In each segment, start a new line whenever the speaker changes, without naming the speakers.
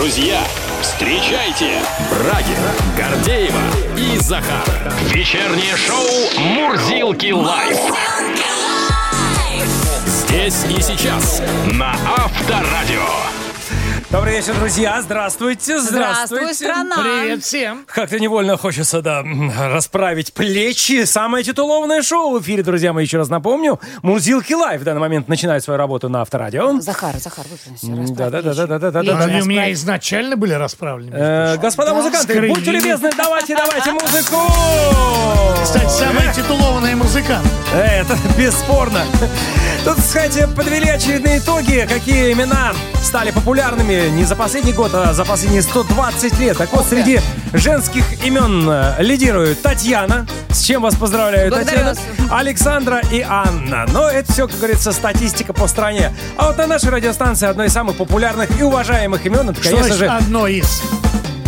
Друзья, встречайте Брагина, Гордеева и Захар. Вечернее шоу «Мурзилки лайф». Здесь и сейчас на Авторадио.
Добрый вечер, друзья. Здравствуйте. Здравствуйте.
Здравствуй, страна.
Привет всем.
Как-то невольно хочется, да, расправить плечи. Самое титулованное шоу в эфире, друзья мои, еще раз напомню. Мурзилки Лайв в данный момент начинает свою работу на Авторадио.
Захар, Захар, выпрямься.
Да-да-да-да-да-да-да.
Плечи
Они у меня изначально были расправлены.
Э. Господа музыканты,
Скрыли.
будьте любезны, давайте, давайте музыку!
Кстати, самые титулованные музыканты.
Э, Это бесспорно. Тут, кстати, подвели очередные итоги, какие имена стали популярными не за последний год, а за последние 120 лет. Так вот, среди женских имен э, лидируют Татьяна, с чем вас поздравляю,
Благодарю
Татьяна,
вас.
Александра и Анна. Но это все, как говорится, статистика по стране. А вот на нашей радиостанции одно из самых популярных и уважаемых имен, это,
Что
конечно
значит
же,
одно из?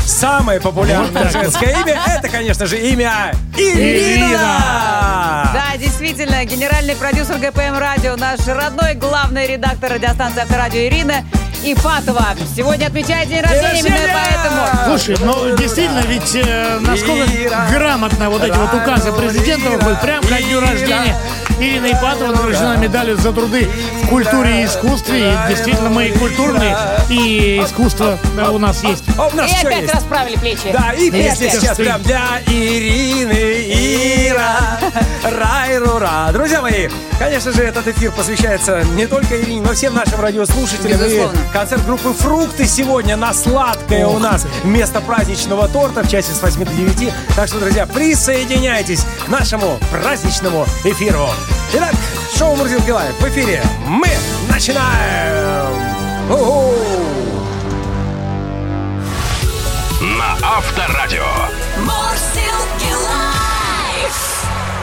Самое популярное женское имя, это, конечно же, имя Ирина!
Да, действительно, генеральный продюсер ГПМ Радио, наш родной главный редактор радиостанции Авторадио Ирина Ифатова. Сегодня отмечает день рождения, именно поэтому.
Слушай, ну действительно, ведь э, насколько грамотно вот эти вот указы президента выходят, прям ко дню рождения. Ирина Ипатова награждена медалью за труды в культуре и искусстве. И действительно, мы и культурные, и искусство да, у нас есть.
А у нас
И опять
есть.
расправили плечи.
Да, и песня сейчас
ты-
прям для Ирины, Ира, рай-рура. Друзья мои, конечно же, этот эфир посвящается не только Ирине, но всем нашим радиослушателям.
Безусловно.
Концерт группы «Фрукты» сегодня на сладкое у нас вместо праздничного торта в часе с 8 до 9. Так что, друзья, присоединяйтесь к нашему праздничному эфиру. Итак, шоу «Мурзилки Лайв» в эфире. Мы начинаем! У-ху!
На Авторадио.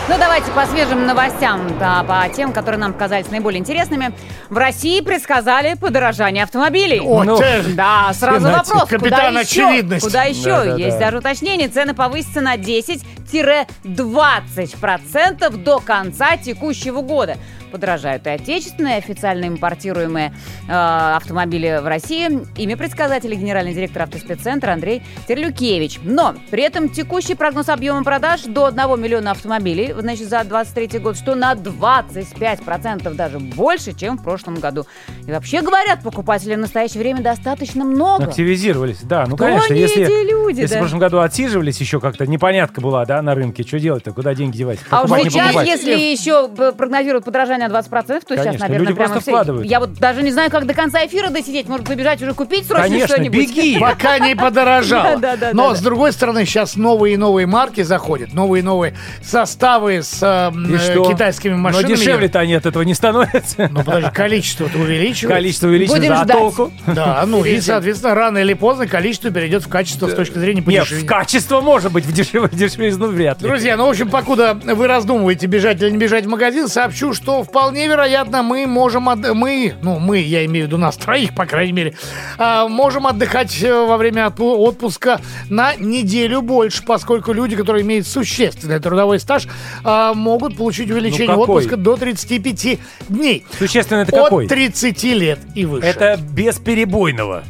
Ну, давайте по свежим новостям, да, по тем, которые нам казались наиболее интересными. В России предсказали подорожание автомобилей.
О,
Ну,
Да, сразу
Знаете,
вопрос,
капитан
куда еще?
очевидность.
Куда еще?
Да-да-да.
Есть даже уточнение, цены повысятся на 10-20% до конца текущего года. Подорожают и отечественные, и официально импортируемые э, автомобили в России. Имя предсказателя генеральный директор автоспеццентра Андрей Терлюкевич. Но при этом текущий прогноз объема продаж до 1 миллиона автомобилей значит, за 23 год, что на 25% даже больше, чем в прошлом году. И вообще говорят, покупателей в настоящее время достаточно много.
Активизировались, да. Ну,
Кто
конечно, если,
люди,
если
да?
в прошлом году отсиживались, еще как-то непонятка была, да, на рынке, что делать-то, куда деньги девать?
А уж
Покупать, не
сейчас, если еще б- прогнозируют подорожание на 20%, то сейчас,
Конечно,
наверное,
люди
прямо
просто
все-
вкладывают.
Я вот даже не знаю, как до конца эфира досидеть. Может, побежать уже купить срочно
Конечно,
что-нибудь?
беги!
Пока не подорожало. Но, с другой стороны, сейчас новые и новые марки заходят. Новые и новые составы с э, э, китайскими
Но
машинами.
дешевле-то они от этого не становятся.
Ну, подожди, количество-то увеличивается.
Количество увеличивается,
Будем
а толку?
Да, ну и, соответственно, рано или поздно количество перейдет в качество с точки зрения
Нет,
подешевления.
в качество может быть, в дешев- дешевизну вряд ли.
Друзья, ну, в общем, покуда вы раздумываете, бежать или не бежать в магазин, сообщу, что вполне вероятно мы можем... отд- Мы, ну, мы, я имею в виду нас троих, по крайней мере, а, можем отдыхать э, во время отпу- отпуска на неделю больше, поскольку люди, которые имеют существенный трудовой стаж, а, могут получить увеличение
Ну, какой?
отпуска до 35 дней.
Существенно это
От
какой?
30 лет и выше.
Это бесперебойного.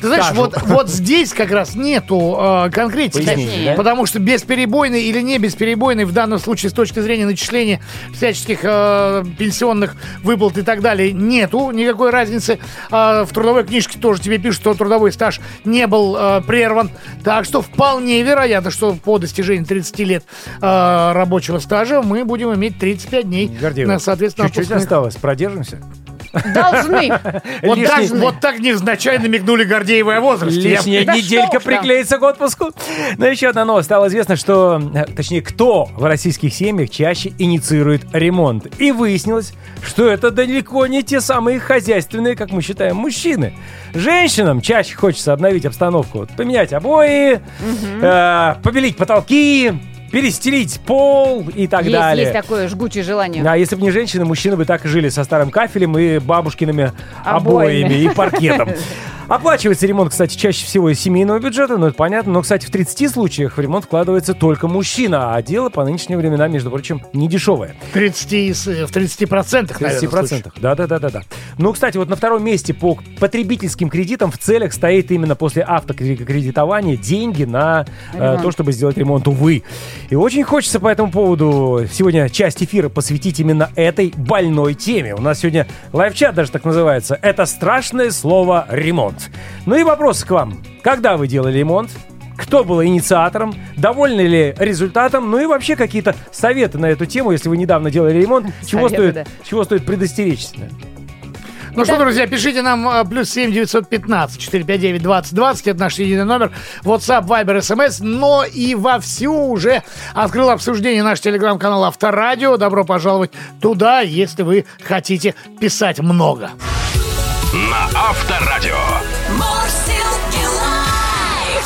Ты знаешь, вот, вот здесь как раз нету э, конкретики.
Пояснений, да?
Потому что бесперебойный или не бесперебойный в данном случае с точки зрения начисления всяческих э, пенсионных выплат и так далее нету никакой разницы. Э, в трудовой книжке тоже тебе пишут, что трудовой стаж не был э, прерван. Так что вполне вероятно, что по достижении 30 лет э, рабочего стажа мы будем иметь 35 дней.
Гордеева,
на, соответственно,
чуть-чуть
отпускных.
осталось, продержимся.
Должны.
Вот так,
Лишний-
вот так невзначай намекнули Гордеевой о возрасте. Я-
Лишняя
Да
неделька
там.
приклеится к отпуску. Но еще одна новость. Стало известно, что, э, точнее, кто в российских семьях чаще инициирует ремонт. И выяснилось, что это далеко не те самые хозяйственные, как мы считаем, мужчины. Женщинам чаще хочется обновить обстановку. Вот поменять обои, э, побелить потолки, перестелить пол и так
есть,
далее.
есть такое жгучее желание.
А если бы не женщины, мужчины бы так и жили со старым кафелем и бабушкиными
Обоями.
обоями и паркетом. Оплачивается ремонт, кстати, чаще всего из семейного бюджета, но это понятно. Но, кстати, в 30 случаях в ремонт вкладывается только мужчина, а дело по нынешним временам, между прочим, не дешевое.
30, из- э, в 30 процентах,
30 процентах. Да, да, да, да, да. Ну, кстати, вот на втором месте по потребительским кредитам в целях стоит именно после автокредитования деньги на э, то, чтобы сделать ремонт, увы. И очень хочется по этому поводу сегодня часть эфира посвятить именно этой больной теме. У нас сегодня лайв-чат даже так называется. Это страшное слово ремонт. Ну и вопрос к вам. Когда вы делали ремонт? Кто был инициатором? Довольны ли результатом? Ну и вообще какие-то советы на эту тему, если вы недавно делали ремонт. Чего
Советы,
стоит,
да.
чего стоит предостеречься?
Ну что, друзья, пишите нам э, плюс 7 915 459 20 20. Это наш единый номер. WhatsApp, Viber, SMS. Но и вовсю уже открыл обсуждение наш телеграм-канал Авторадио. Добро пожаловать туда, если вы хотите писать много.
На Авторадио.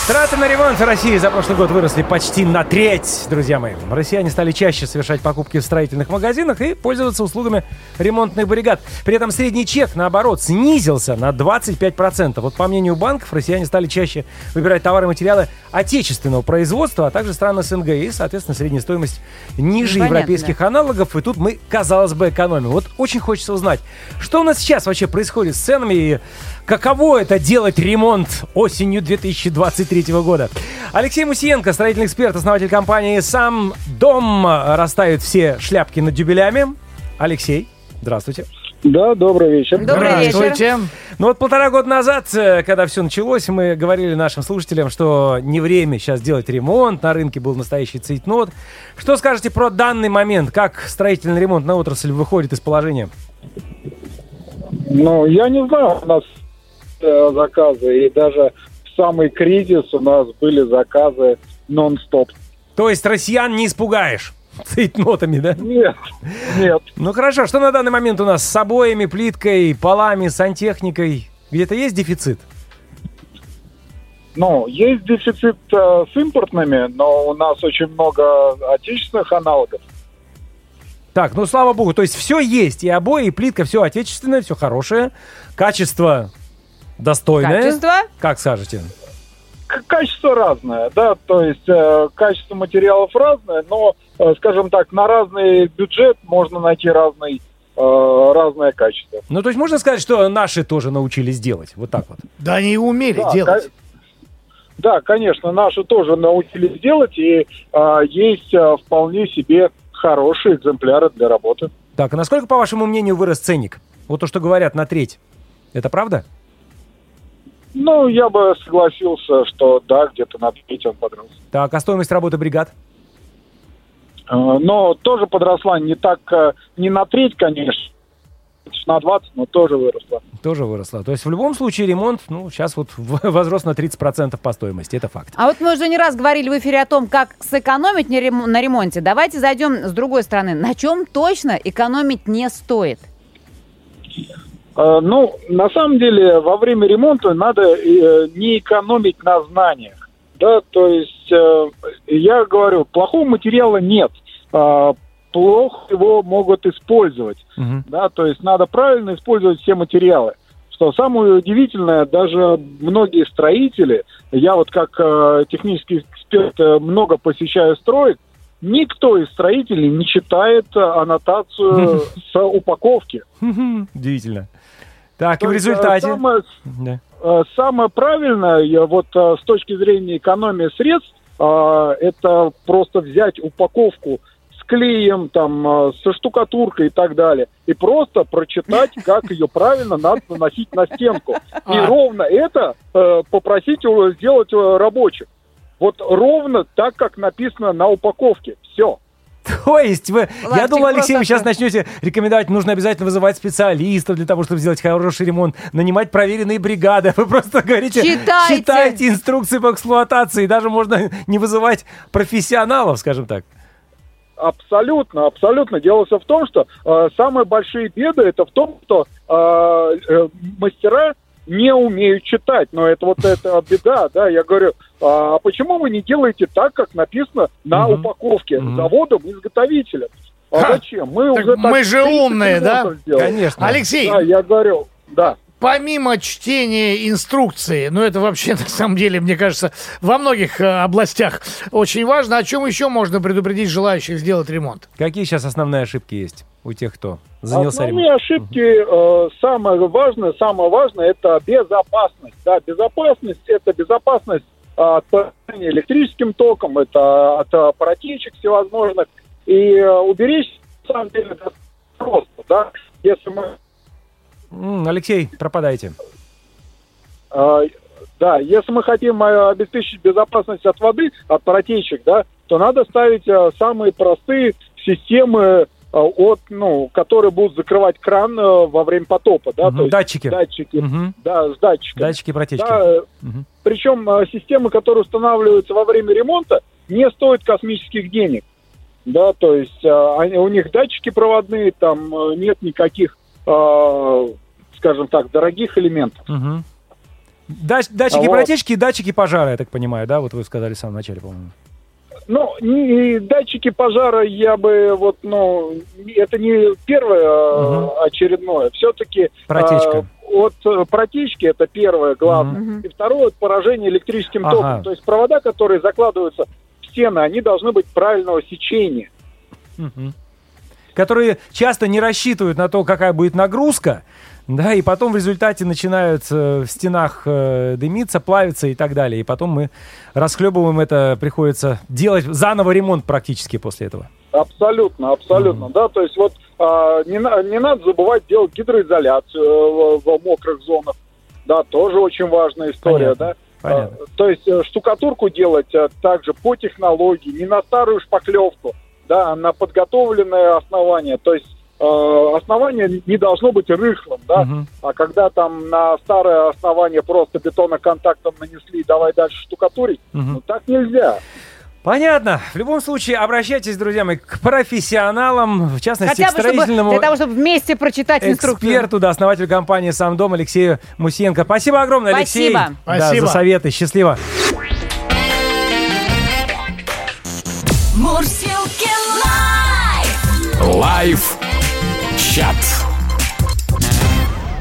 Траты на ремонт в России за прошлый год выросли почти на треть, друзья мои. Россияне стали чаще совершать покупки в строительных магазинах и пользоваться услугами ремонтных бригад. При этом средний чек, наоборот, снизился на 25%. Вот по мнению банков, россияне стали чаще выбирать товары и материалы отечественного производства, а также стран СНГ. И, соответственно, средняя стоимость ниже
понятно,
европейских аналогов. И тут мы, казалось бы, экономим. Вот очень хочется узнать, что у нас сейчас вообще происходит с ценами и каково это делать ремонт осенью 2023 года. Алексей Мусиенко, строительный эксперт, основатель компании «Сам Дом», расставит все шляпки над дюбелями. Алексей, здравствуйте.
Да, добрый вечер.
Добрый вечер.
Здравствуйте.
Ну вот полтора года назад, э, когда все началось, мы говорили нашим слушателям, что не время сейчас делать ремонт, на рынке был настоящий цейтнот. Что скажете про данный момент? Как строительный ремонт на отрасль выходит из положения?
Ну, я не знаю, у нас заказы, и даже в самый кризис у нас были заказы нон-стоп.
То есть россиян не испугаешь цейтнотами, да?
Нет, нет.
Ну хорошо, что на данный момент у нас с обоями, плиткой, полами, сантехникой? Где-то есть дефицит?
Ну, есть дефицит э, с импортными, но у нас очень много отечественных аналогов.
Так, ну слава богу, то есть все есть, и обои, и плитка, все отечественное, все хорошее, качество достойное.
Качество?
Как скажете?
Качество разное, да, то есть э, качество материалов разное, но, э, скажем так, на разный бюджет можно найти разный, э, разное качество.
Ну, то есть можно сказать, что наши тоже научились делать, вот так вот.
Да они и умели
Да,
делать.
ко- Да, конечно, наши тоже научились делать, и а, есть а, вполне себе хорошие экземпляры для работы.
Так, а насколько, по вашему мнению, вырос ценник? Вот то, что говорят, на треть. Это правда?
Ну, я бы согласился, что да, где-то на треть он подрос.
Так, а стоимость работы бригад?
А, Но тоже подросла не так, а, не на треть, конечно, на 20, но тоже выросла.
Тоже выросла. То есть в любом случае ремонт, ну, сейчас вот возрос на 30% по стоимости. Это факт.
А вот мы уже не раз говорили в эфире о том, как сэкономить на ремонте. Давайте зайдем с другой стороны. На чем точно экономить не стоит?
Э, Ну, на самом деле, во время ремонта надо э, не экономить на знаниях. Да, то есть, э, я говорю, плохого материала нет. Плохо его могут использовать.
Мгм.
Да, то есть надо правильно использовать все материалы. Что самое удивительное, даже многие строители, я вот как э, технический эксперт э, много посещаю строек, никто из строителей не читает э, аннотацию с упаковки.
Удивительно. Так, и в
э,
результате...
Самое, э, правильное, вот с точки зрения экономии средств, это просто взять упаковку с клеем, там, со штукатуркой и так далее, и просто прочитать, как ее правильно надо наносить на стенку. И
А.
ровно это попросить сделать рабочих. Вот ровно так, как написано на упаковке. Все.
То есть вы... я
Лавчик
думал, Алексей, вы сейчас начнете рекомендовать, нужно обязательно вызывать специалистов для того, чтобы сделать хороший ремонт, нанимать проверенные бригады. Вы просто говорите,
Читайте.
читайте инструкции по эксплуатации. Даже можно не вызывать профессионалов, скажем так.
Абсолютно, абсолютно. Дело все в том, что э, самые большие беды это в том, что э, э, мастера не умеют читать. Но это вот эта беда, да. Я говорю, а почему вы не делаете так, как написано на
Мгм.
упаковке
Мгм.
заводом-изготовителем? А
Ха!
зачем? Мы
Так
уже так
мы же
30
умные, да?
сделали.
Конечно.
Алексей,
Да, я говорю, да.
Помимо чтения инструкции, ну это вообще на самом деле, мне кажется, во многих э, областях очень важно, о чем еще можно предупредить желающих сделать ремонт?
Какие сейчас основные ошибки есть у тех, кто занялся
Основные
ремонтом?
ошибки, э, самое важное, самое важное, это безопасность. Да, безопасность, это безопасность э, от поражения электрическим током, это от протечек всевозможных. И э, уберечь, на самом деле, это просто, да. Если мы
Алексей, пропадайте.
Э, Да, если мы хотим э, обеспечить безопасность от воды, от протечек, да, то надо ставить э, самые простые системы, э, от, ну, которые будут закрывать кран во время потопа, да,
Мгм,
то есть
Датчики.
датчики,
Мгм.
да, с датчиками.
Датчики протечки.
Да,
Мгм.
причем системы, которые устанавливаются во время ремонта, не стоят космических денег. Да, то есть они, у них датчики проводные, там нет никаких, э, скажем так, дорогих элементов.
Мгм. Дач- датчики
Вот.
протечки и датчики пожара, я так понимаю, да? Вот вы сказали в самом начале, по-моему.
Ну, не- датчики пожара я бы вот, ну, это не первое
Мгм.
очередное. Все-таки
Протечка.
от э, протечки это первое главное.
Мгм.
И второе от поражения электрическим
Ага.
током. То есть провода, которые закладываются в стены, они должны быть правильного сечения.
Мгм. Которые часто не рассчитывают на то, какая будет нагрузка, да, и потом в результате начинают э, в стенах э, дымиться, плавиться и так далее. И потом мы расхлебываем это, приходится делать заново ремонт практически после этого.
Абсолютно, абсолютно, да. То есть вот а, не, не надо забывать делать гидроизоляцию э, в, в мокрых зонах. Да, тоже очень важная история,
Понятно,
да.
понятно.
А, то есть штукатурку делать э, также по технологии, не на старую шпаклевку, да, а на подготовленное основание. То есть основание не должно быть рыхлым, да.
Мгм.
А когда там на старое основание просто бетоноконтактом нанесли, давай дальше штукатурить,
Мгм.
ну так нельзя.
Понятно. В любом случае, обращайтесь, друзья мои, к профессионалам, в частности,
Хотя
к
бы, чтобы,
строительному
для того, чтобы вместе прочитать инструкцию.
эксперту, да, основателю компании «Сам дом» Алексею Мусенко. Спасибо огромное, Алексей.
Спасибо.
Да,
Спасибо.
за советы. Счастливо.
Мурзилки Live!
Live chat.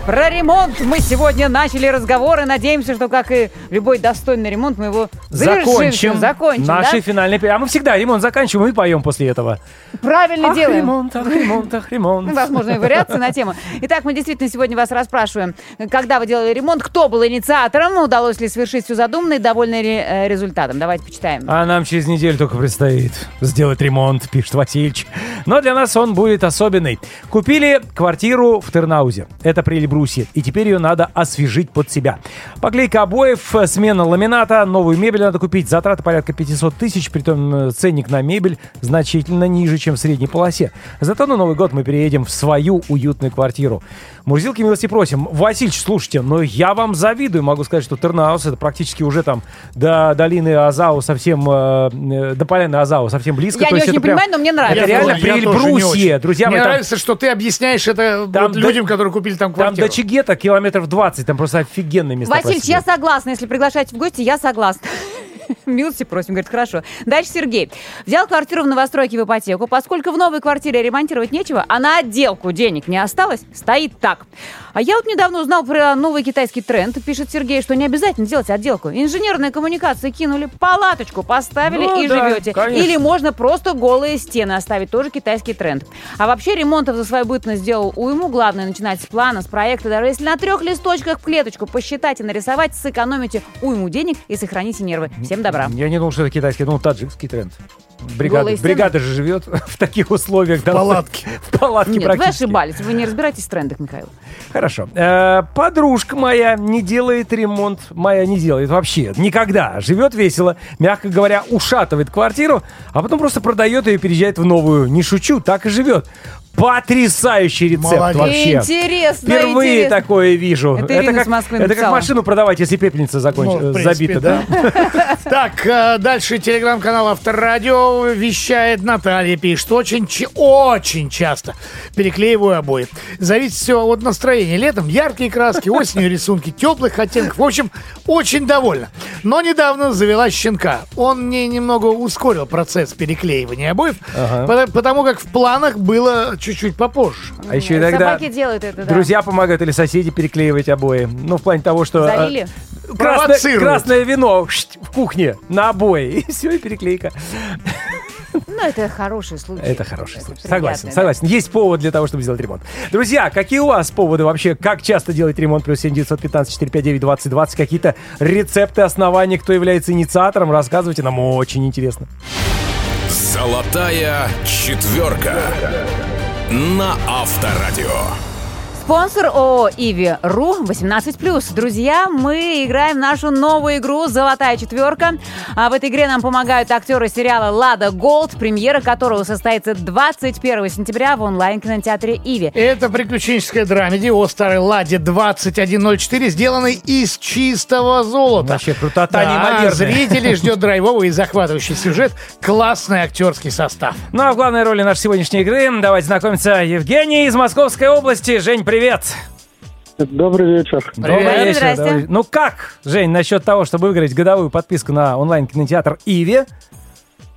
Про ремонт мы сегодня начали разговор и надеемся, что, как и любой достойный ремонт, мы его
Закончим.
закончим,
Наши
да?
финальные... А мы всегда ремонт заканчиваем и поем после этого.
Правильно
Ах,
делаем.
ремонт, ах, ремонт, ах, ремонт.
Ну, Возможно, вариации на тему. Итак, мы действительно сегодня вас расспрашиваем, когда вы делали ремонт, кто был инициатором, удалось ли совершить все задуманное, и довольны ли э, результатом. Давайте почитаем.
А нам через неделю только предстоит сделать ремонт, пишет Васильевич. Но для нас он будет особенный. Купили квартиру в Тернаузе. Это при Эльбрусе. И теперь ее надо освежить под себя. Поклейка обоев, э, смена ламината, новую мебель надо купить. Затраты порядка 500 тысяч, притом э, ценник на мебель значительно ниже, чем в средней полосе. Зато на Новый год мы переедем в свою уютную квартиру. Мурзилки, милости просим. Васильевич, слушайте, но я вам завидую. Могу сказать, что Тернаус это практически уже там до долины Азау совсем, э, э, до поляны Азау совсем близко.
Я
То
не очень
прям-
понимаю, но мне нравится.
Это реально
я
при
очень.
Друзья
Мне
мои, там-
нравится, что ты объясняешь это
Там
вот
до-
людям, которые купили там
Там
квартиру.
до Чигета километров 20, там просто офигенные места.
Васильевич, я согласна. Если приглашаете в гости, я согласна. Милости просим, говорит, хорошо. Дальше Сергей. Взял квартиру в новостройке в ипотеку. Поскольку в новой квартире ремонтировать нечего, а на отделку денег не осталось, стоит так. А я вот недавно узнал про новый китайский тренд, пишет Сергей, что не обязательно делать отделку. Инженерные коммуникации кинули, палаточку поставили
Ну
и
да,
живете.
конечно.
Или можно просто голые стены оставить, тоже китайский тренд. А вообще ремонтов за свою бытность сделал уйму. Главное начинать с плана, с проекта. Даже если на трех листочках в клеточку посчитать и нарисовать, сэкономите уйму денег и сохраните нервы. Всем добра.
Я не думал, что это китайский, я думал, таджикский тренд. Бригада, бригада же живет в таких условиях. да,
палатке.
В палатке
Нет, вы ошибались, вы не разбираетесь в трендах, Михаил.
Хорошо. Э, подружка моя не делает ремонт. Моя не делает вообще. Никогда. Живет весело. Мягко говоря, ушатывает квартиру, а потом просто продает ее и переезжает в новую. Не шучу, так и живет. Потрясающий рецепт
Молодец.
вообще.
Интересно,
Впервые
интересно.
такое вижу.
Это Ирина
как, это как машину продавать, если пепельница законч...
Ну, в принципе,
забита, да?
Так, э, дальше телеграм-канал Авторадио вещает Наталья, пишет. Очень, очень часто переклеиваю обои. Зависит все от настроения. Летом яркие краски, осенью рисунки теплых оттенков. В общем, очень довольна. Но недавно завела щенка. Он мне немного ускорил процесс переклеивания обоев, пота- потому как в планах было чуть-чуть попозже.
А еще иногда
Собаки делают это, да.
друзья помогают или соседи переклеивать обои. Ну, в плане того, что... э,
Залили?
Красное,
Провоцируют.
красное вино в кухне на обои. И все, и переклейка.
Ну, это хороший случай.
Это хороший случай.
приятно,
Согласен,
да.
согласен. Есть повод для того, чтобы сделать ремонт. Друзья, какие у вас поводы вообще? Как часто делать ремонт? Плюс 7 915 459 2020. Какие-то рецепты, основания, кто является инициатором? Рассказывайте, нам очень интересно.
Золотая четверка на Авторадио.
Спонсор ООО «Иви.ру» 18+. Друзья, мы играем в нашу новую игру «Золотая четверка». А в этой игре нам помогают актеры сериала «Лада Голд», премьера которого состоится 21 сентября в онлайн-кинотеатре «Иви».
Это приключенческая драмеди о старой Ладе 2104, сделанной из чистого золота.
Вообще крутота
Да,
неимоверная.
Зрителей ждет драйвовый и захватывающий сюжет, классный актерский состав.
Ну а в главной роли нашей сегодняшней игры давайте знакомиться Евгений из Московской области. Жень, привет!
Добрый вечер.
Добрый
Привет.
вечер.
Здрасте.
Ну как, Жень, насчет того, чтобы выиграть годовую подписку на онлайн-кинотеатр Иви?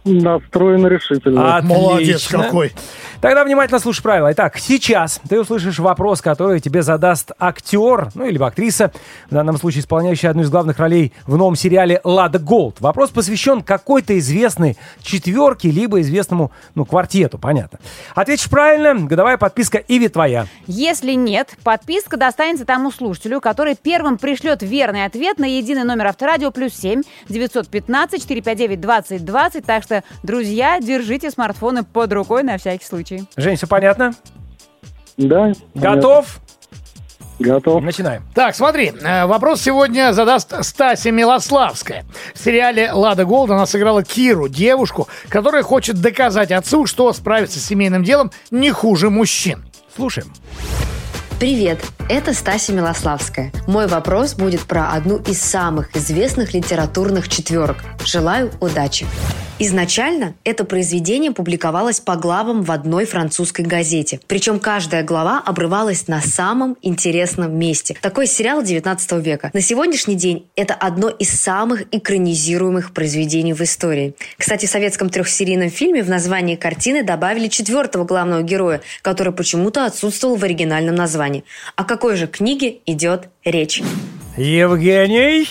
Настроен решительно.
Отлично.
Молодец какой.
Тогда внимательно слушай правила. Итак, сейчас ты услышишь вопрос, который тебе задаст актер, ну или актриса, в данном случае исполняющая одну из главных ролей в новом сериале «Лада Голд». Вопрос посвящен какой-то известной четверке, либо известному, ну, квартету, понятно. Ответишь правильно, годовая подписка Иви твоя.
Если нет, подписка достанется тому слушателю, который первым пришлет верный ответ на единый номер авторадио плюс 7 915 459 2020. Так что, друзья, держите смартфоны под рукой на всякий случай.
Жень, все понятно?
Да.
Готов?
Готов.
Начинаем.
Так, смотри, э, вопрос сегодня задаст Стася Милославская. В сериале «Лада Голд» она сыграла Киру, девушку, которая хочет доказать отцу, что справится с семейным делом не хуже мужчин.
Слушаем.
Привет, это Стася Милославская. Мой вопрос будет про одну из самых известных литературных четверок. Желаю удачи. Изначально это произведение публиковалось по главам в одной французской газете. Причем каждая глава обрывалась на самом интересном месте. Такой сериал 19 века. На сегодняшний день это одно из самых экранизируемых произведений в истории. Кстати, в советском трехсерийном фильме в названии картины добавили четвертого главного героя, который почему-то отсутствовал в оригинальном названии. О какой же книге идет речь?
Евгений,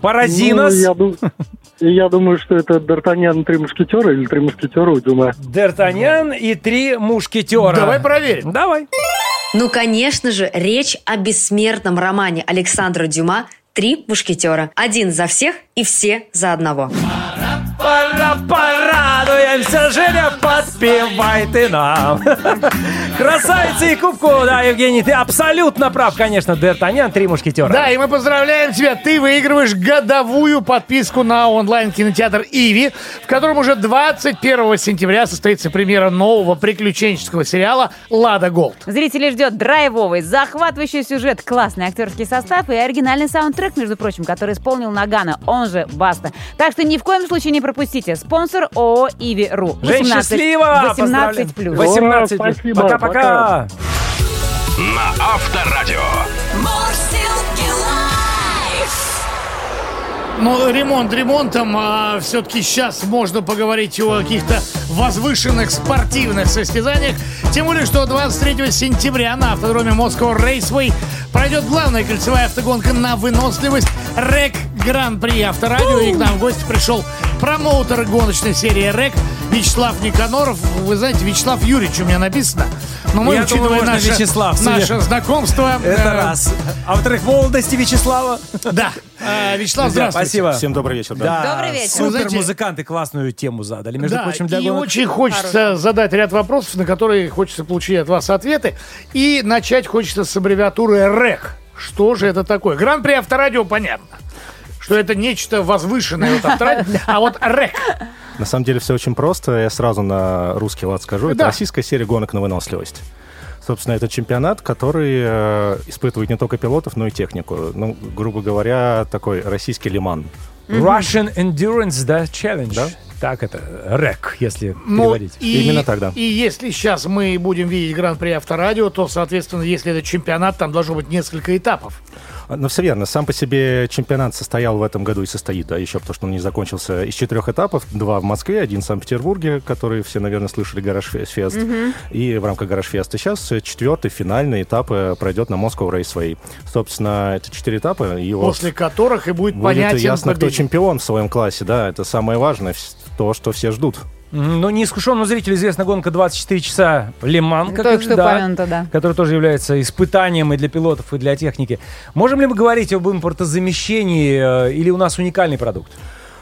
порази
Ну, я, я думаю, что это Д'Артаньян Три Мушкетера или Три Мушкетера у Дюма.
Д'Артаньян и три мушкетера.
Давай проверим.
Давай.
Ну, конечно же, речь о бессмертном романе Александра Дюма «Три мушкетера». Один за всех и все за одного.
Пора, порадуемся, Женя, подпевай ты нам. Красавица и кубку, да, Евгений, ты абсолютно прав, конечно, Д'Артаньян, три мушкетера.
Да, и мы поздравляем тебя. Ты выигрываешь годовую подписку на онлайн-кинотеатр «Иви», в котором уже 21 сентября состоится премьера нового приключенческого сериала «Лада Голд».
Зрителей ждет драйвовый, захватывающий сюжет, классный актерский состав и оригинальный саундтрек, между прочим, который исполнил Ноггано, он же Баста. Так что ни в коем случае не пропустите. Спонсор ООО «Иви.ру».
Жень,
18
счастливо!
18 плюс.
18 плюс. Пока-пока.
На Авторадио.
Ну, ремонт ремонтом, а все-таки сейчас можно поговорить о каких-то возвышенных спортивных состязаниях. Тем более, что 23 сентября на автодроме Moscow Raceway пройдет главная кольцевая автогонка на выносливость РЭК Гран-при Авторадио. И к нам в гости пришел промоутер гоночной серии РЭК Вячеслав Никаноров. Вы знаете, Вячеслав Юрьевич у меня написано. Но мы,
Я
учитывая
думаю,
наше,
Вячеслав,
наше знакомство...
Это
э,
раз. А во-вторых, молодости Вячеслава.
Да. Э, Вячеслав,
Друзья,
здравствуйте.
Спасибо.
Всем добрый вечер. Да.
Да,
Добрый вечер.
Супер
знаете-
музыканты классную тему задали, между
да,
прочим, для
и
гонок.
очень хочется задать ряд вопросов, на которые хочется получить от вас ответы. И начать хочется с аббревиатуры РЭК. Что же это такое? Гран-при Авторадио, понятно. Что это нечто возвышенное от Авторадио. А вот РЭК.
На самом деле все очень просто. Я сразу на русский лад скажу. Это
Да.
российская серия гонок на выносливость. Собственно, это чемпионат, который э, испытывает не только пилотов, но и технику. Ну, грубо говоря, такой российский лиман.
Russian Endurance да, Challenge.
Да.
Так это, РЭК, если
Ну,
переводить.
и,
Именно так, да.
И если сейчас мы будем видеть Гран-при Авторадио, то, соответственно, если это чемпионат, там должно быть несколько этапов.
Ну, все верно. Сам по себе чемпионат состоял в этом году и состоит, да, еще потому что он не закончился из четырех этапов. Два в Москве, один в Санкт-Петербурге, который все, наверное, слышали, Гараж Фест. И в рамках Гараж Феста сейчас четвертый, финальный этап э, пройдет на Moscow Raceway. Собственно, это четыре этапа. И вот
После которых и будет,
будет
понятен
ясно, кто
победитель.
чемпион в своем классе, да. Это самое важное, то, что все ждут.
Мгм, Ну, неискушенному зрителю известна гонка 24 часа Лиман, как
Только что
да,
упомянуто, да.
который тоже является испытанием и для пилотов, и для техники. Можем ли мы говорить об импортозамещении э, или у нас уникальный продукт?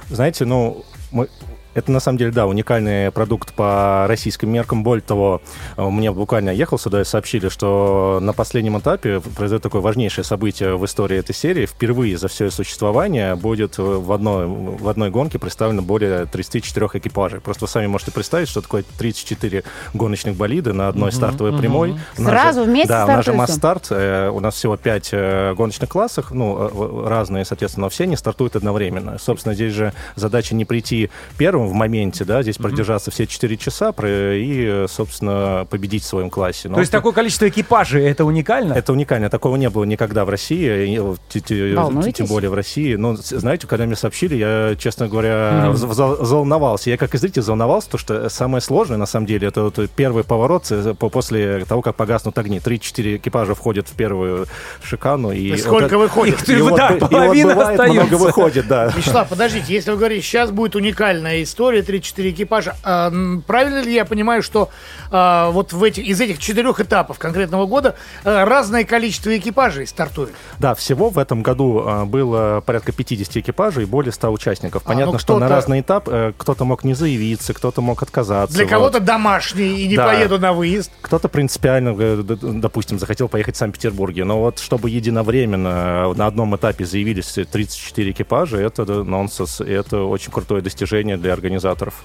Знаете, ну, мы... Это на самом деле, да, уникальный продукт по российским меркам. Более того, э, мне буквально ехал сюда и сообщили, что на последнем этапе произойдет такое важнейшее событие в истории этой серии. Впервые за все существование будет э, в одной, в одной гонке представлено более 34 экипажей. Просто вы сами можете представить, что такое 34 гоночных болида на одной стартовой прямой. У нас
Сразу
же-
вместе
Да, у нас же масс-старт. э, У нас всего 5 гоночных классов, ну, разные, соответственно, но все они стартуют одновременно. Собственно, здесь же задача не прийти первым в моменте, да, здесь продержаться все 4 часа про- и, э, собственно, победить в своем классе. Но
То есть такое количество экипажей, это уникально?
это уникально. Такого не было никогда в России, э,
Волнуетесь?
тем более в России. Но, знаете, когда мне сообщили, я, честно говоря, вз- взволновался. Я как и зритель заволновался, потому что самое сложное, на самом деле, это вот первый поворот э, по- после того, как погаснут огни. 3-4 экипажа входят в первую шикану. И
сколько
вот
выходит?
Их
и вот,
да,
и вот
половина
бывает,
остается.
много выходит, да.
Вячеслав, подождите, если вы говорите, сейчас будет уникальная история, 3-4 экипажа, а, правильно ли я понимаю, что а, вот в этих, из этих четырех этапов конкретного года а, разное количество экипажей стартует?
Да, всего в этом году а, было порядка 50 экипажей и более 100 участников.
А,
Понятно,
ну,
что на разный этап э, кто-то мог не заявиться, кто-то мог отказаться.
Для
вот.
кого-то домашний и не
Да.
поеду на выезд.
Кто-то принципиально, э, допустим, захотел поехать в Санкт-Петербурге. Но вот чтобы единовременно на одном этапе заявились 34 экипажа, это нонсенс. Это очень крутое достижение для организаторов.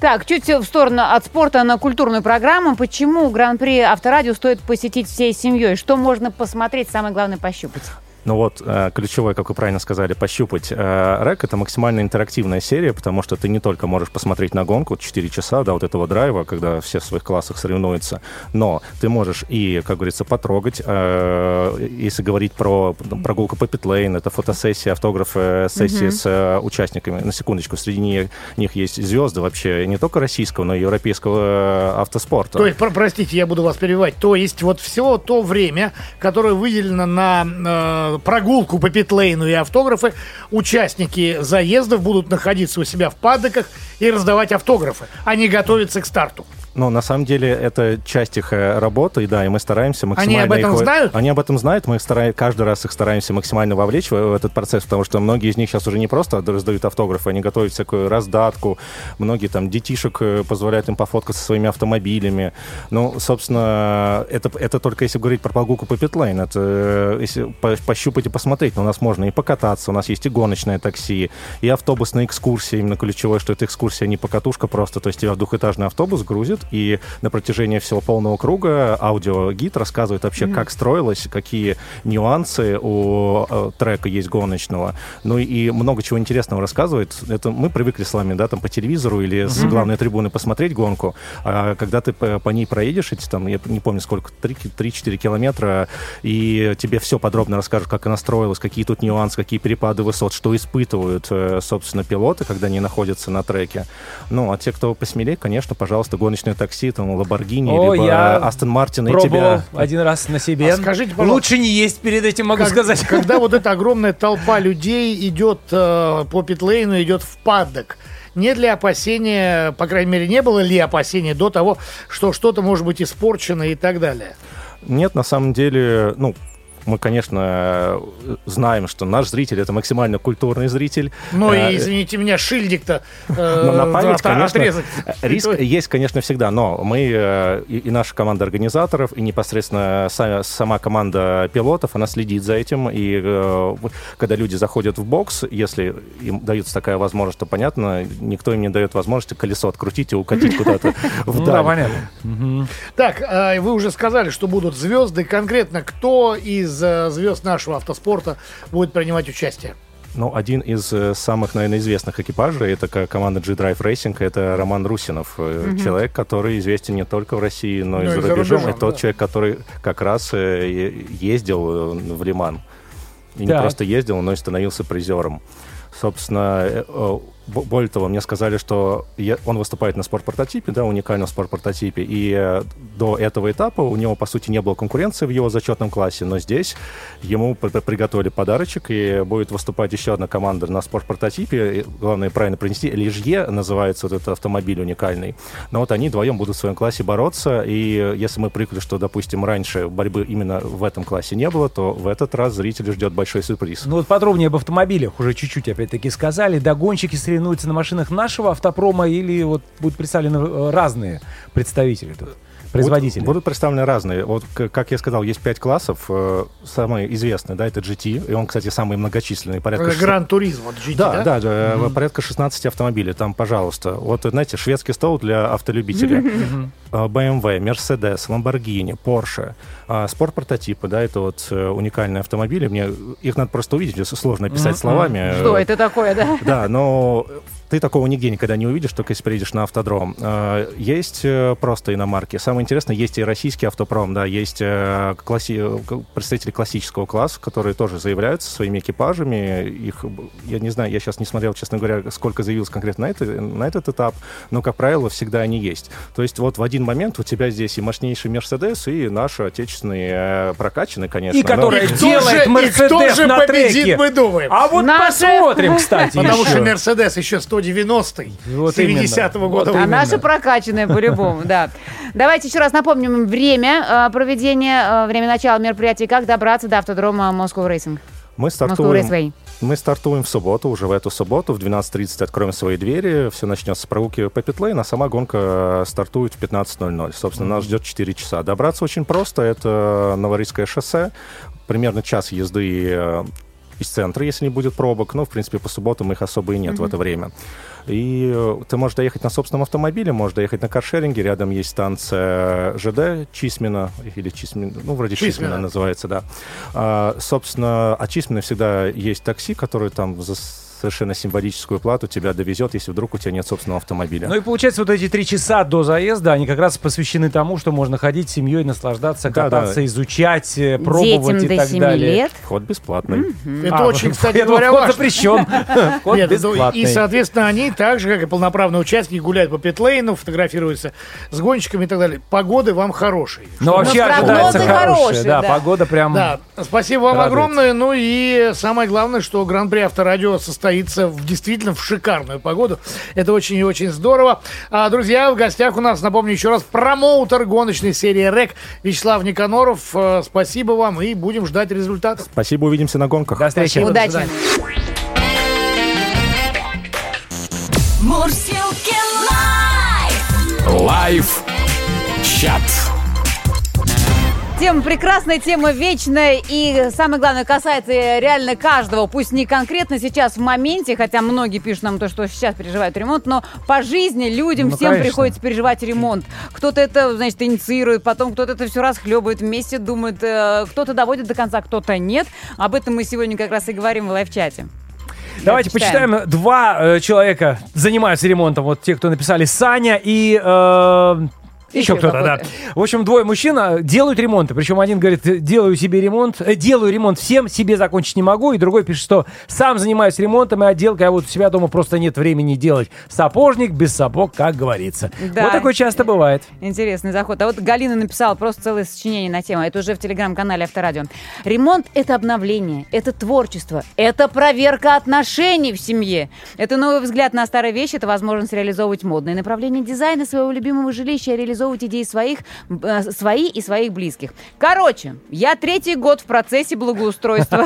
Так, чуть в сторону от спорта на культурную программу. Почему Гран-при Авторадио стоит посетить всей семьей? Что можно посмотреть, самое главное, пощупать?
Ну вот, э, ключевое, как вы правильно сказали, пощупать. Э, Рэк — это максимально интерактивная серия, потому что ты не только можешь посмотреть на гонку 4 часа, да, вот этого драйва, когда все в своих классах соревнуются, но ты можешь и, как говорится, потрогать. Э, Если говорить про прогулку по питлейн, это фотосессия, автографы, сессии с э, участниками. На секундочку, среди них, есть звезды вообще не только российского, но и европейского автоспорта.
То есть, про- простите, я буду вас перебивать. То есть, вот все то время, которое выделено на прогулку по питлейну и автографы, участники заездов будут находиться у себя в паддоках и раздавать автографы, а не готовиться к старту.
Ну, на самом деле, это часть их э, работы, и да, и мы стараемся максимально...
об этом
их
знают?
Они об этом знают, мы стараем... каждый раз их стараемся максимально вовлечь в, в этот процесс, потому что многие из них сейчас уже не просто раздают автографы, они готовят всякую раздатку, многие там детишек э, позволяют им пофоткаться со своими автомобилями. Ну, собственно, это, это только если говорить про прогулку по питлейн, это э, если по- пощупать и посмотреть, но у нас можно и покататься, у нас есть и гоночное такси, и автобусная экскурсия, именно ключевое, что это экскурсия не покатушка просто, то есть тебя в двухэтажный автобус грузит, и на протяжении всего полного круга аудиогид рассказывает вообще, как строилось, какие нюансы у э, трека есть гоночного. Ну и много чего интересного рассказывает. Это мы привыкли с вами, да, там по телевизору или с главной трибуны посмотреть гонку. А когда ты по, по ней проедешь эти там, я не помню сколько, 3-4 километра, и тебе все подробно расскажут, как она строилась, какие тут нюансы, какие перепады высот, что испытывают, э, собственно, пилоты, когда они находятся на треке. Ну, а те, кто посмелее, конечно, пожалуйста, гоночное такси, там, Ламборгини,
О,
либо
я
Астон Мартин, и тебя...
один раз на себе.
А скажите, пожалуйста,
Лучше не есть перед этим, могу
Как-
сказать.
Когда вот эта огромная толпа людей идет э, по питлейну, идет в паддок, нет ли опасения, по крайней мере, не было ли опасения до того, что что-то может быть испорчено и так далее?
Нет, на самом деле, ну, мы, конечно, э, знаем, что наш зритель это максимально культурный зритель.
Ну
Э,
и, извините меня, шильдик-то э,
на память,
от-
конечно,
отрезать.
риск есть, конечно, всегда, но мы э, и, и наша команда организаторов, и непосредственно са- сама команда пилотов, она следит за этим, и э, когда люди заходят в бокс, если им дается такая возможность, то, понятно, никто им не дает возможности колесо открутить и укатить куда-то
Ну да,
вдаль.
понятно.
Так, а, вы уже сказали, что будут звезды. Конкретно кто из э, звезд нашего автоспорта будет принимать участие?
Ну, один из э, самых, наверное, известных экипажей, это ко- команда G-Drive Racing, это Роман Русинов. э, Человек, который известен не только в России, но и
Ну,
за
и за
рубежом.
рубежом,
Это тот
да.
человек, который как раз э, ездил в Лиман. И не
Так.
просто ездил, но и становился призером. Собственно, более того, мне сказали, что я- он выступает на спорт-прототипе, да, уникальном спорт-прототипе, и э, до этого этапа у него, по сути, не было конкуренции в его зачетном классе, но здесь ему при- при- приготовили подарочек, и будет выступать еще одна команда на спорт-прототипе, главное правильно принести, Лижье называется вот этот автомобиль уникальный, но вот они вдвоем будут в своем классе бороться, и если мы привыкли, что, допустим, раньше борьбы именно в этом классе не было, то в этот раз зрителя ждет большой сюрприз.
Ну вот подробнее об автомобилях уже чуть-чуть опять-таки сказали. Догонщики соревнуются на машинах нашего автопрома или вот будут представлены э, разные представители тут, производители?
Будут, будут представлены разные. Вот, как я сказал, есть пять классов. Э, Самый известный, да, это GT. И он, кстати, самый многочисленный. Порядка шест-
Гран-туризм, вот GT,
Да,
да?
да, да, порядка 16 автомобилей. Там, пожалуйста. Вот, знаете, шведский стол для автолюбителя. Э, BMW, Mercedes, Lamborghini, Porsche. А, Спорт-прототипы, да, это вот э, уникальные автомобили. Мне их надо просто увидеть, сложно описать словами.
Что
Э,
это такое, да?
да, но ты такого нигде никогда не увидишь, только если приедешь на автодром. Э, Есть э, просто иномарки. Самое интересное, есть и российский автопром, да, есть э, класси- представители классического класса, которые тоже заявляются своими экипажами. Их, я не знаю, я сейчас не смотрел, честно говоря, сколько заявилось конкретно на, это, на этот этап, но, как правило, всегда они есть. То есть вот в один момент у тебя здесь и мощнейший Мерседес, и наш отечественный э, прокачанный, конечно.
И
но-
делает
и кто
Мерседес на
победит,
треке.
мы думаем?
А вот
Наши.
посмотрим, кстати.
Потому что Мерседес еще 190-й,
Вот
70-го года.
именно.
А наши прокачанные по-любому, да. Давайте еще раз напомним им время э, проведения, э, время начала мероприятия, как добраться до автодрома Moscow Racing.
Мы стартуем. Мы стартуем в субботу, уже в эту субботу, в 12.30 откроем свои двери, все начнется с прогулки по петлейн, а сама гонка э, стартует в 15.00. Собственно, нас ждет 4 часа. Добраться очень просто, это Новорильское шоссе, примерно час езды из центра, если не будет пробок, но, в принципе, по субботам их особо и нет в это время. И э, ты можешь доехать на собственном автомобиле, можешь доехать на каршеринге, рядом есть станция ЖД Чисмина, или Чисмина, ну, вроде Чисмина,
Чисмина.
называется, да. А, собственно, от Чисмина всегда есть такси, которое там за совершенно символическую плату тебя довезет, если вдруг у тебя нет собственного автомобиля.
Ну и получается, вот эти три часа до заезда, они как раз посвящены тому, что можно ходить с семьей, наслаждаться,
Да,
кататься,
да.
изучать, э, пробовать
Детям
и
до
так
7
далее.
лет.
Вход бесплатный.
Это
А,
очень, кстати говоря,
вход
важно.
запрещен. Вход
Нет, ну,
бесплатный.
и, соответственно, они так же, как и полноправные участники, гуляют по питлейну, фотографируются с гонщиками и так далее. Погоды вам хорошие.
Но вообще ожидается хорошая. Да,
да.
погода прям...
Да, спасибо вам
Радует.
огромное. Ну и самое главное, что Гран-при Авторадио состоится в, действительно в шикарную погоду. Это очень и очень здорово. А, друзья, в гостях у нас, напомню еще раз, промоутер гоночной серии РЭК Вячеслав Никаноров. Э, Спасибо вам и будем ждать результатов.
Спасибо, увидимся на гонках.
До встречи.
Спасибо.
Удачи.
Мурзилки Live!
Live chat.
Тема прекрасная, тема вечная и, самое главное, касается реально каждого. Пусть не конкретно сейчас в моменте, хотя многие пишут нам то, что сейчас переживают ремонт, но по жизни людям
Ну,
всем
конечно.
приходится переживать ремонт. Кто-то это, значит, инициирует, потом кто-то это все расхлебывает вместе, думает, э, кто-то доводит до конца, кто-то нет. Об этом мы сегодня как раз и говорим в лайв-чате.
Давайте
Почитаем.
почитаем. Два э, человека занимаются ремонтом. Вот те, кто написали Саня и... э, еще
Еще
кто-то, да. В общем, двое мужчин а, делают ремонты. Причем один говорит, «Э, делаю себе ремонт, э, делаю ремонт всем, себе закончить не могу. И другой пишет, что сам занимаюсь ремонтом и отделкой, а вот у себя дома просто нет времени делать. Сапожник без сапог, как говорится.
Да.
Вот такое часто бывает.
Интересный заход. А вот Галина написала просто целое сочинение на тему. Это уже в телеграм-канале Авторадио. Ремонт – это обновление, это творчество, это проверка отношений в семье. Это новый взгляд на старые вещи, это возможность реализовывать модные направления дизайна своего любимого жилища, реализовывать реализовывать идеи своих, э, свои и своих близких. Короче, я третий год в процессе благоустройства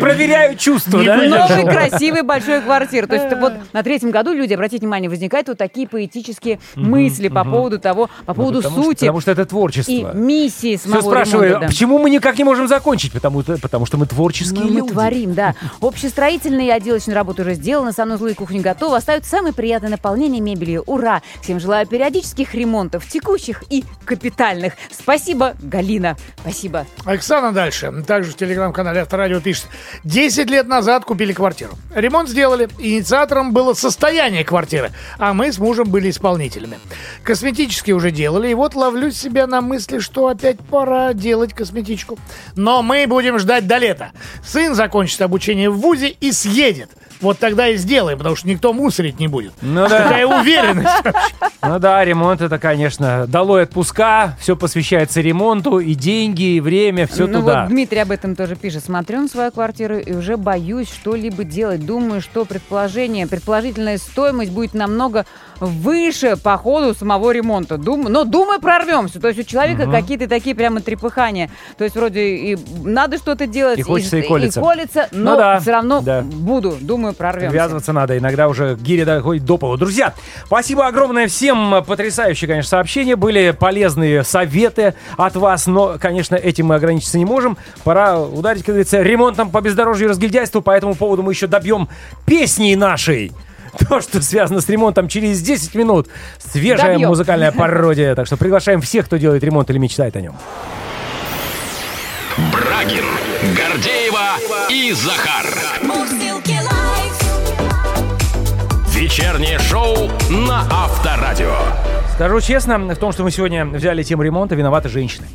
Проверяю чувства, да?
новой красивой большой квартиры. То есть вот на третьем году люди, обратите внимание, возникают вот такие поэтические мысли по поводу того, по поводу
Ну, что-
сути
потому что это творчество.
и миссии
Все
самого
спрашиваю,
ремонта, да.
почему мы никак не можем закончить? Потому, потому что мы творческие
Ну, мы
люди.
творим, да. Общестроительные и отделочные работы уже сделаны, санузлы и кухня готовы. Остается самое приятное наполнение мебелью. Ура! Всем желаю периодических ремонтов, текущих и капитальных. Спасибо, Галина. Спасибо.
Оксана дальше. Также в телеграм-канале Авторадио пишет. 10 лет назад купили квартиру. Ремонт сделали. Инициатором было состояние квартиры. А мы с мужем были исполнителями. Косметически уже делали. И вот ловлю себя на мысли, что опять пора делать косметичку. Но мы будем ждать до лета. Сын закончит обучение в ВУЗе и съедет. Вот тогда и сделаем, потому что никто мусорить не будет.
Ну да.
Такая уверенность.
Ну да, ремонт это, конечно, долой отпуска, все посвящается ремонту, и деньги, и время, все
ну
туда.
вот Дмитрий об этом тоже пишет. Смотрю на свою квартиру и уже боюсь что-либо делать. Думаю, что предположение, предположительная стоимость будет намного выше по ходу самого ремонта. Дум... Но думаю, прорвемся. То есть у человека какие-то такие прямо трепыхания. То есть вроде и надо что-то делать.
И хочется, и колется.
И колется,
Ну
но
да,
все равно
да.
буду. Думаю, прорвемся.
Ввязываться надо, иногда уже гири доходит до пола. Друзья, спасибо огромное всем. Потрясающие, конечно, сообщения. Были полезные советы от вас, но, конечно, этим мы ограничиться не можем. Пора ударить, как говорится, ремонтом по бездорожью и разгильдяйству. По этому поводу мы еще добьем песней нашей. То, что связано с ремонтом через 10 минут. Свежая
Добьем.
музыкальная пародия. Так что приглашаем всех, кто делает ремонт или мечтает о нем.
Брагин, Гордеева и Захар. Вечернее шоу на Авторадио.
Скажу честно, в том, что мы сегодня взяли тему ремонта, виноваты женщины.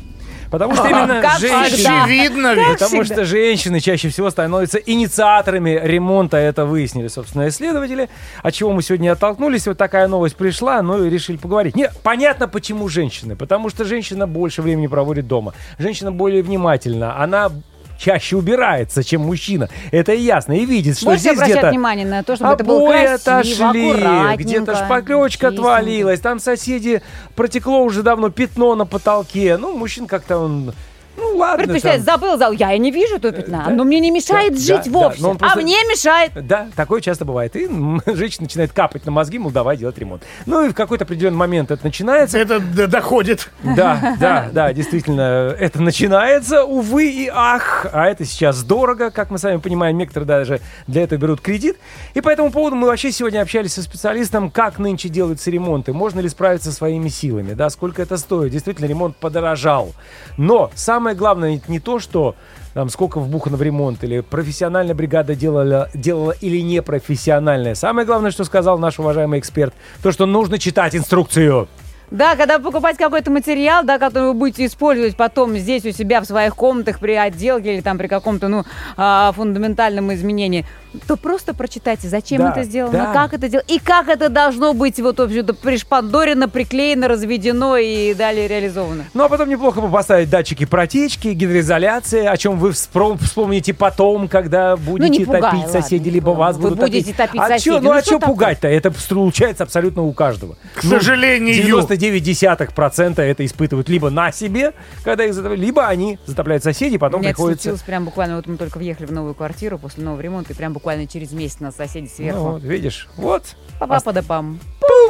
Потому что именно
Как
женщины...
всегда.
Очевидно ведь.
Потому что женщины чаще всего становятся инициаторами ремонта. Это выяснили, собственно, исследователи. От чего мы сегодня оттолкнулись. Вот такая новость пришла, ну и решили поговорить. Не, понятно, почему женщины. Потому что женщина больше времени проводит дома. Женщина более внимательна. Она чаще убирается, чем мужчина. Это ясно. И видит, что
Больше
здесь где-то
внимание на то, чтобы это было красиво,
отошли, где-то шпаклевочка отвалилась, там соседи протекло уже давно пятно на потолке. Ну, мужчин как-то он... Ну, ладно.
Представляешь,
там.
забыл, забыл. Я и не вижу то пятна.
да.
Но мне не мешает
Да,
жить
да,
вовсе.
но он просто-
А мне мешает.
Да, такое часто бывает. И женщина начинает капать на мозги, мол, давай делать ремонт. Ну и в какой-то определенный момент это начинается.
Это доходит.
Да, да, да, действительно, это начинается, увы и ах, а это сейчас дорого, как мы сами понимаем, некоторые даже для этого берут кредит. И по этому поводу мы вообще сегодня общались со специалистом, как нынче делаются ремонты, можно ли справиться своими силами, да, сколько это стоит. Действительно, ремонт подорожал. Но самое главное не то, что там, сколько вбухано в ремонт, или профессиональная бригада делала, делала или непрофессиональная. Самое главное, что сказал наш уважаемый эксперт, то, что нужно читать инструкцию.
Да, когда покупать какой-то материал, да, который вы будете использовать потом здесь у себя в своих комнатах при отделке или там при каком-то, ну, а, фундаментальном изменении, то просто прочитайте, зачем
Да,
это сделано,
да.
как это делать, и как это должно быть вот, в общем-то, пришпандорено, приклеено, разведено и далее реализовано.
Ну, а потом неплохо бы поставить датчики протечки, гидроизоляции, о чем вы вспомните потом, когда будете
Ну, не пугай,
топить
ладно,
соседей, либо
пугай.
вас
Вы
будут
будете топить
а
соседей.
Чё, ну,
Ну,
а
что
пугать-то? Это случается абсолютно у каждого.
К сожалению.
99% это испытывают либо на себе, когда их затопляют, либо они затопляют соседей, потом
это
приходится...
случилось прям буквально, вот мы только въехали в новую квартиру после нового ремонта, и прям буквально через месяц нас соседи
Ну,
сверху.
вот, видишь, вот.
Папа да пам.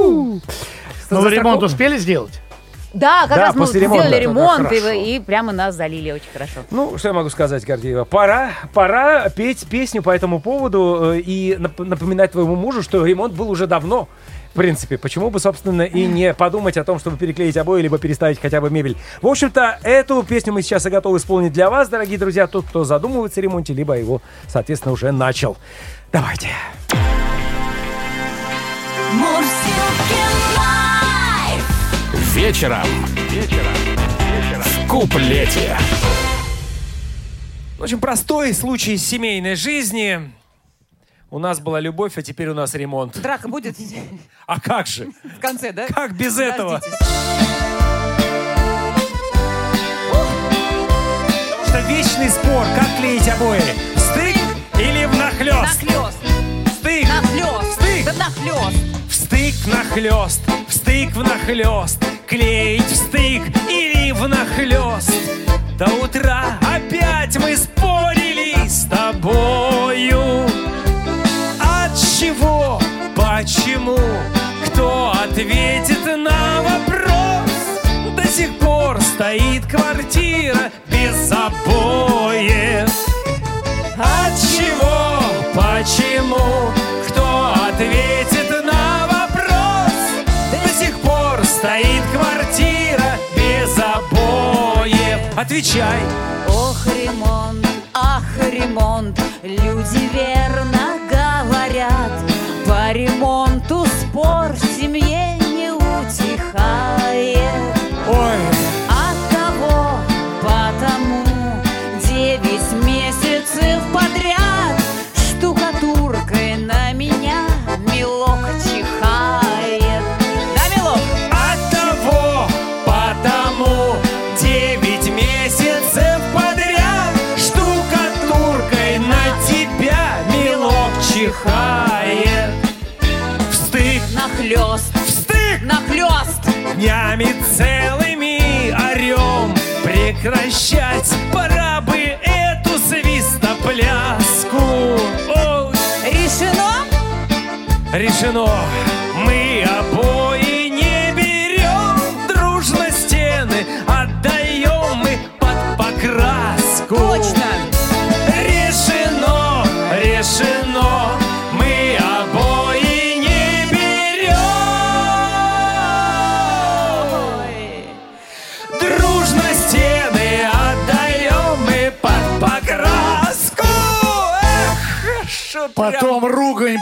Ну, вы ремонт успели сделать?
Да, как
Да,
раз мы
после
сделали
ремонта.
ремонт, и, и прямо нас залили очень хорошо.
Ну, что я могу сказать, Гордеева? Пора, пора петь песню по этому поводу э, и нап- напоминать твоему мужу, что ремонт был уже давно. В принципе, почему бы, собственно, и не подумать о том, чтобы переклеить обои, либо переставить хотя бы мебель. В общем-то, эту песню мы сейчас и готовы исполнить для вас, дорогие друзья, тот, кто задумывается о ремонте, либо его, соответственно, уже начал. Давайте.
Live.
Вечером. Вечером. В куплете.
В общем, простой случай семейной жизни. У нас была любовь, а теперь у нас ремонт.
Драка будет
А как же?
в конце, да?
Как без этого? Потому что вечный спор, как клеить обои. Стык или в нахлест?
Нахлёст,
Стык.
нахлёст,
Стык.
да нахлёст.
В стык нахлест, в стык в нахлест. К клеить стык или внахлёст. До утра опять мы спорили почему, кто ответит на вопрос? До сих пор стоит квартира без обоев. От чего, почему, кто ответит на вопрос? До сих пор стоит квартира без обоев. Отвечай.
Ох, ремонт, ах, ремонт, люди верно
днями целыми орем прекращать пора бы эту свистопляску. Ой,
Решено?
Решено,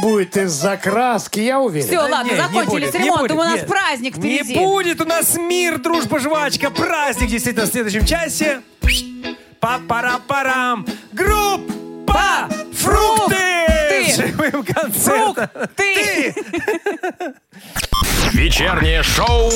будет из-за краски, я уверен.
Все, ладно,
не,
закончили
не
ремонтом.
будет,
У нас
нет.
праздник впереди.
Не будет у нас мир, дружба, жвачка. Праздник действительно в следующем часе. Па-пара-парам. Группа Фрукты!
Фрукты!
Живым концертом.
Ты!
Вечернее шоу